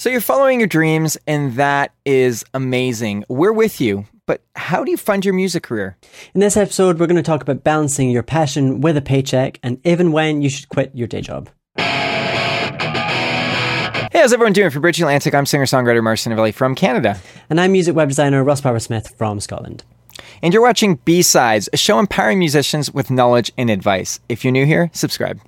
So you're following your dreams, and that is amazing. We're with you, but how do you fund your music career? In this episode, we're going to talk about balancing your passion with a paycheck and even when you should quit your day job. Hey, how's everyone doing? For Bridge Atlantic, I'm singer-songwriter Marcin Novelli from Canada. And I'm music web designer Ross Power Smith from Scotland. And you're watching B-Sides, a show empowering musicians with knowledge and advice. If you're new here, subscribe.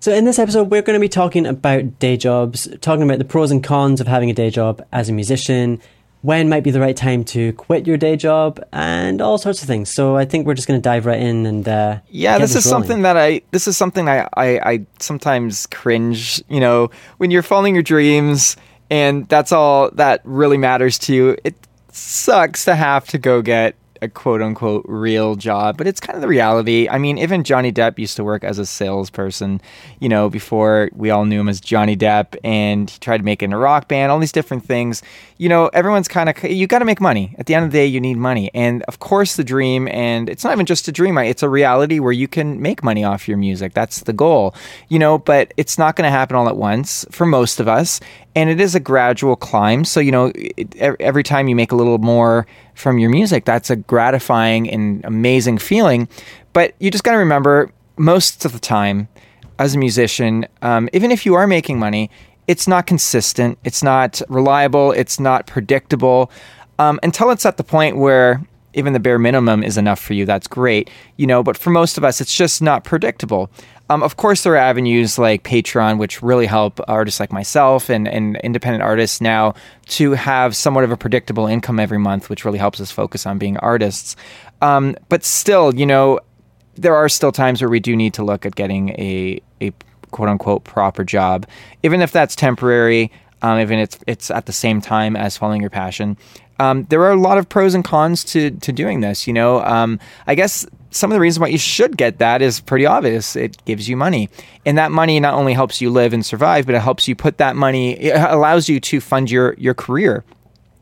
So, in this episode, we're going to be talking about day jobs, talking about the pros and cons of having a day job as a musician, when might be the right time to quit your day job, and all sorts of things. So, I think we're just going to dive right in and uh, Yeah, get this is something that I this is something I, I I sometimes cringe, you know, when you're following your dreams and that's all that really matters to you. It sucks to have to go get a quote unquote real job, but it's kind of the reality. I mean, even Johnny Depp used to work as a salesperson, you know, before we all knew him as Johnny Depp, and he tried to make it in a rock band, all these different things. You know, everyone's kind of, you got to make money. At the end of the day, you need money. And of course, the dream, and it's not even just a dream, right? it's a reality where you can make money off your music. That's the goal, you know, but it's not going to happen all at once for most of us. And it is a gradual climb. So, you know, it, every time you make a little more from your music, that's a gratifying and amazing feeling. But you just got to remember most of the time, as a musician, um, even if you are making money, it's not consistent, it's not reliable, it's not predictable um, until it's at the point where even the bare minimum is enough for you. That's great, you know. But for most of us, it's just not predictable. Um, of course, there are avenues like Patreon, which really help artists like myself and, and independent artists now to have somewhat of a predictable income every month, which really helps us focus on being artists. Um, but still, you know, there are still times where we do need to look at getting a, a quote unquote proper job, even if that's temporary, um, even if it's, it's at the same time as following your passion. Um, there are a lot of pros and cons to, to doing this. You know, um, I guess some of the reasons why you should get that is pretty obvious. It gives you money, and that money not only helps you live and survive, but it helps you put that money. It allows you to fund your your career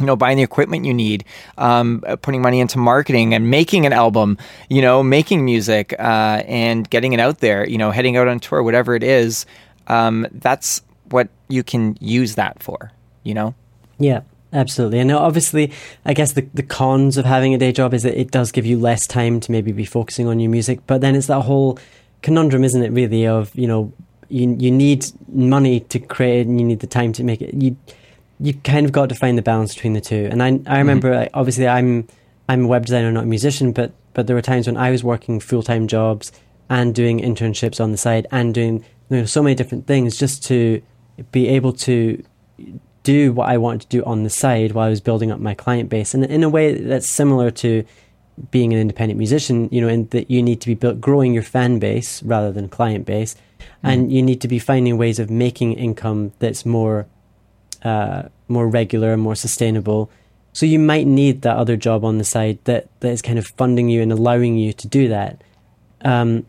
you know, buying the equipment you need, um, uh, putting money into marketing and making an album, you know, making music uh, and getting it out there, you know, heading out on tour, whatever it is. Um, that's what you can use that for, you know? Yeah, absolutely. And now, obviously, I guess the, the cons of having a day job is that it does give you less time to maybe be focusing on your music. But then it's that whole conundrum, isn't it, really, of, you know, you, you need money to create it and you need the time to make it. You you kind of got to find the balance between the two. And I I mm-hmm. remember like, obviously I'm I'm a web designer, not a musician, but but there were times when I was working full time jobs and doing internships on the side and doing you know so many different things just to be able to do what I wanted to do on the side while I was building up my client base. And in a way that's similar to being an independent musician, you know, in that you need to be built, growing your fan base rather than client base, and you need to be finding ways of making income that's more uh, more regular and more sustainable. So you might need that other job on the side that, that is kind of funding you and allowing you to do that. Um,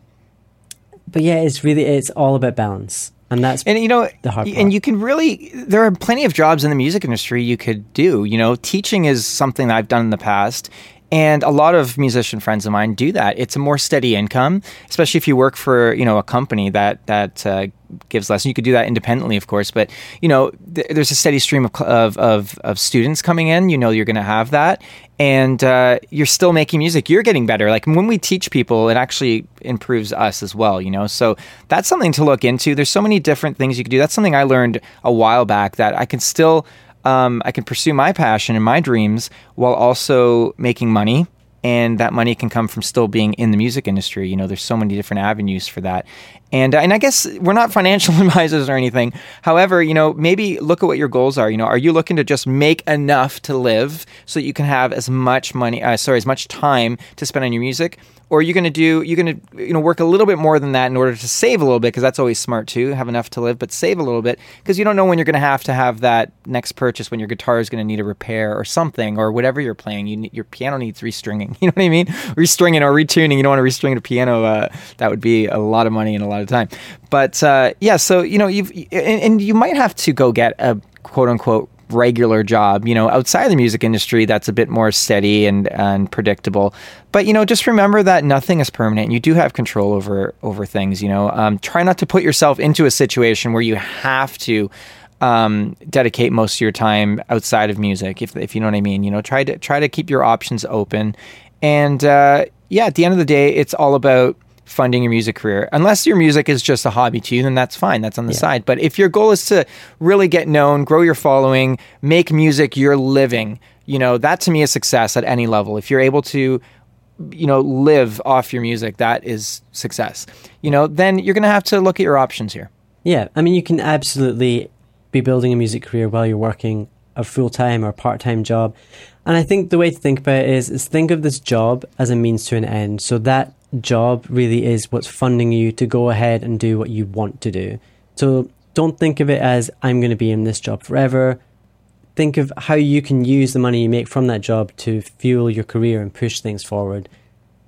but yeah, it's really it's all about balance, and that's And you know, The hard part. and you can really there are plenty of jobs in the music industry you could do. You know, teaching is something that I've done in the past. And a lot of musician friends of mine do that. It's a more steady income, especially if you work for you know a company that that uh, gives lessons. You could do that independently, of course, but you know th- there's a steady stream of, of of of students coming in. You know you're going to have that, and uh, you're still making music. You're getting better. Like when we teach people, it actually improves us as well. You know, so that's something to look into. There's so many different things you can do. That's something I learned a while back that I can still um, I can pursue my passion and my dreams while also making money. And that money can come from still being in the music industry. You know, there's so many different avenues for that. And, uh, and I guess we're not financial advisors or anything. However, you know, maybe look at what your goals are. You know, are you looking to just make enough to live so that you can have as much money, uh, sorry, as much time to spend on your music? Or you're going to do you're going to you know work a little bit more than that in order to save a little bit because that's always smart too have enough to live but save a little bit because you don't know when you're going to have to have that next purchase when your guitar is going to need a repair or something or whatever you're playing you your piano needs restringing you know what i mean? Restringing or retuning you don't want to restring a piano uh, that would be a lot of money and a lot of time. But uh, yeah so you know you've and, and you might have to go get a quote unquote regular job, you know, outside the music industry that's a bit more steady and, and predictable. But, you know, just remember that nothing is permanent. You do have control over over things, you know. Um, try not to put yourself into a situation where you have to um, dedicate most of your time outside of music, if, if you know what I mean. You know, try to try to keep your options open. And uh, yeah, at the end of the day, it's all about funding your music career. Unless your music is just a hobby to you, then that's fine. That's on the yeah. side. But if your goal is to really get known, grow your following, make music your living, you know, that to me is success at any level. If you're able to you know live off your music that is success you know then you're going to have to look at your options here yeah i mean you can absolutely be building a music career while you're working a full-time or part-time job and i think the way to think about it is is think of this job as a means to an end so that job really is what's funding you to go ahead and do what you want to do. So don't think of it as I'm going to be in this job forever. Think of how you can use the money you make from that job to fuel your career and push things forward.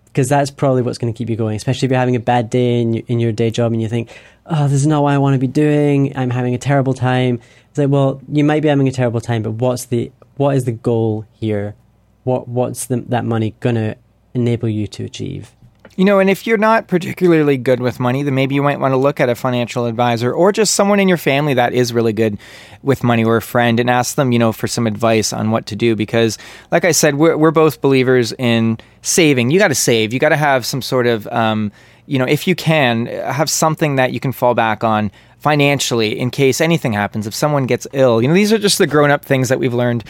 Because that's probably what's going to keep you going, especially if you're having a bad day in your, in your day job and you think, oh, this is not what I want to be doing. I'm having a terrible time. It's like, well, you might be having a terrible time, but what's the what is the goal here? What what's the, that money going to enable you to achieve? You know, and if you're not particularly good with money, then maybe you might want to look at a financial advisor or just someone in your family that is really good with money or a friend and ask them, you know, for some advice on what to do. Because, like I said, we're, we're both believers in saving. You got to save. You got to have some sort of, um, you know, if you can, have something that you can fall back on financially in case anything happens if someone gets ill you know these are just the grown-up things that we've learned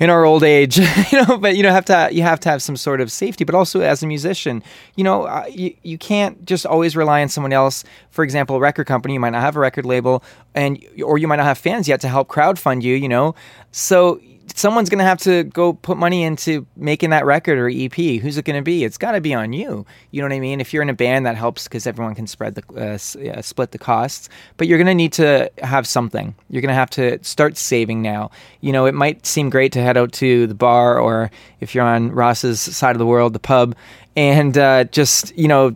in our old age you know but you know have to you have to have some sort of safety. But also as a musician you know uh, you, you can't just always rely on someone else. For example a record company you might not have a record label and or you might not have fans yet to help crowdfund you you know? So someone's going to have to go put money into making that record or EP. Who's it going to be? It's got to be on you. You know what I mean? If you're in a band, that helps because everyone can spread the uh, uh, split the costs. But you're going to need to have something. You're going to have to start saving now. You know, it might seem great to head out to the bar or if you're on Ross's side of the world, the pub, and uh, just you know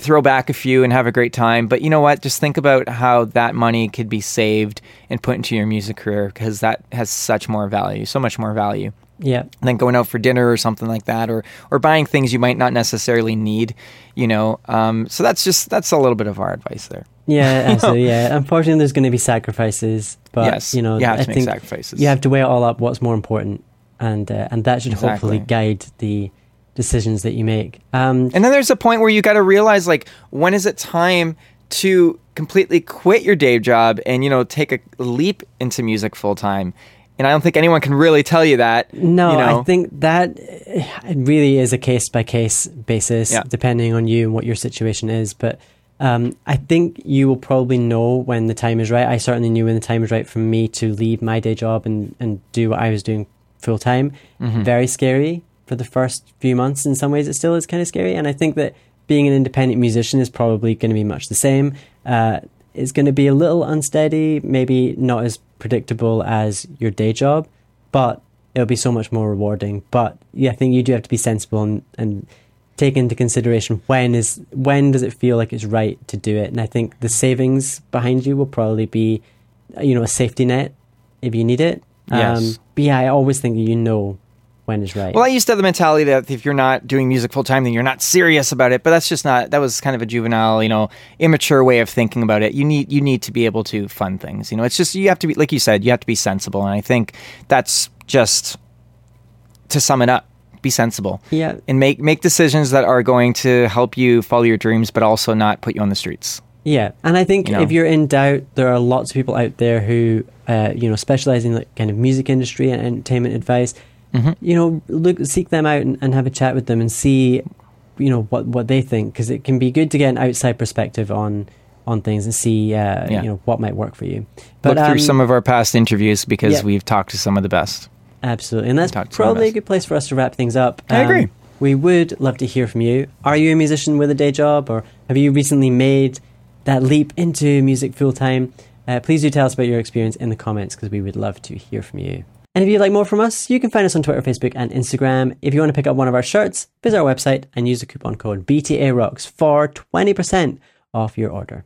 throw back a few and have a great time. But you know what? Just think about how that money could be saved and put into your music career because that has such more value, so much more value. Yeah. Than going out for dinner or something like that, or or buying things you might not necessarily need. You know. Um, so that's just that's a little bit of our advice there. Yeah, absolutely. yeah. Unfortunately, there's going to be sacrifices, but yes, you know, you have to I make think sacrifices. You have to weigh it all up. What's more important, and uh, and that should Exactly. hopefully guide the decisions that you make. Um, And then there's a point where you got to realize like when is it time to completely quit your day job and you know take a leap into music full time. And I don't think anyone can really tell you that. No, you know? I think that uh, it really is a case by case basis, Yeah. depending on you and what your situation is. But um, I think you will probably know when the time is right. I certainly knew when the time was right for me to leave my day job and, and do what I was doing full time. Mm-hmm. Very scary for the first few months. In some ways, it still is kind of scary. And I think that being an independent musician is probably going to be much the same. Uh, it's going to be a little unsteady, maybe not as predictable as your day job, but it'll be so much more rewarding. But yeah, I think you do have to be sensible and, and take into consideration when is when does it feel like it's right to do it. And I think the savings behind you will probably be, you know, a safety net if you need it. Um, Yes. but yeah, I always think you know when is right. Well, I used to have the mentality that if you're not doing music full time, then you're not serious about it. But that's just not. That was kind of a juvenile, you know, immature way of thinking about it. You need you need to be able to fund things. You know, it's just you have to be like you said. You have to be sensible, and I think that's just to sum it up. Be sensible. Yeah. And make make decisions that are going to help you follow your dreams, but also not put you on the streets. Yeah, and I think You know? if you're in doubt, there are lots of people out there who, uh, you know, specialize in like kind of music industry and entertainment advice. Mhm. You know, look, seek them out and, and have a chat with them and see, you know, what what they think because it can be good to get an outside perspective on on things and see, uh, Yeah. you know, what might work for you. Look through um, some of our past interviews because yeah. we've talked to some of the best. absolutely, and that's talk to some of probably a good place for us to wrap things up. Um, I agree. We would love to hear from you. Are you a musician with a day job, or have you recently made that leap into music full time? Uh, please do tell us about your experience in the comments because we would love to hear from you. And if you'd like more from us, you can find us on Twitter, Facebook, and Instagram. If you want to pick up one of our shirts, visit our website and use the coupon code BTA Rocks for 20% off your order.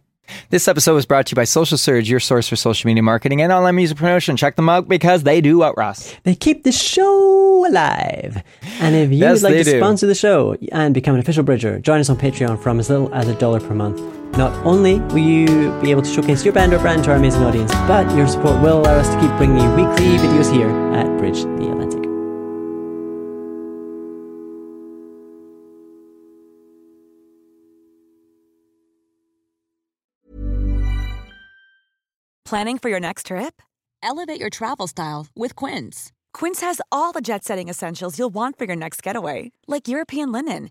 This episode was brought to you by Social Surge, your source for social media marketing and online music promotion. Check them out because they do what, Ross? They keep the show alive. And if you Yes, would like to do. sponsor the show and become an official bridger, join us on Patreon from as little as a dollar per month. Not only will you be able to showcase your band or brand to our amazing audience, but your support will allow us to keep bringing you weekly videos here at Bridge the Atlantic. Planning for your next trip? Elevate your travel style with Quince. Quince has all the jet setting essentials you'll want for your next getaway, like European linen,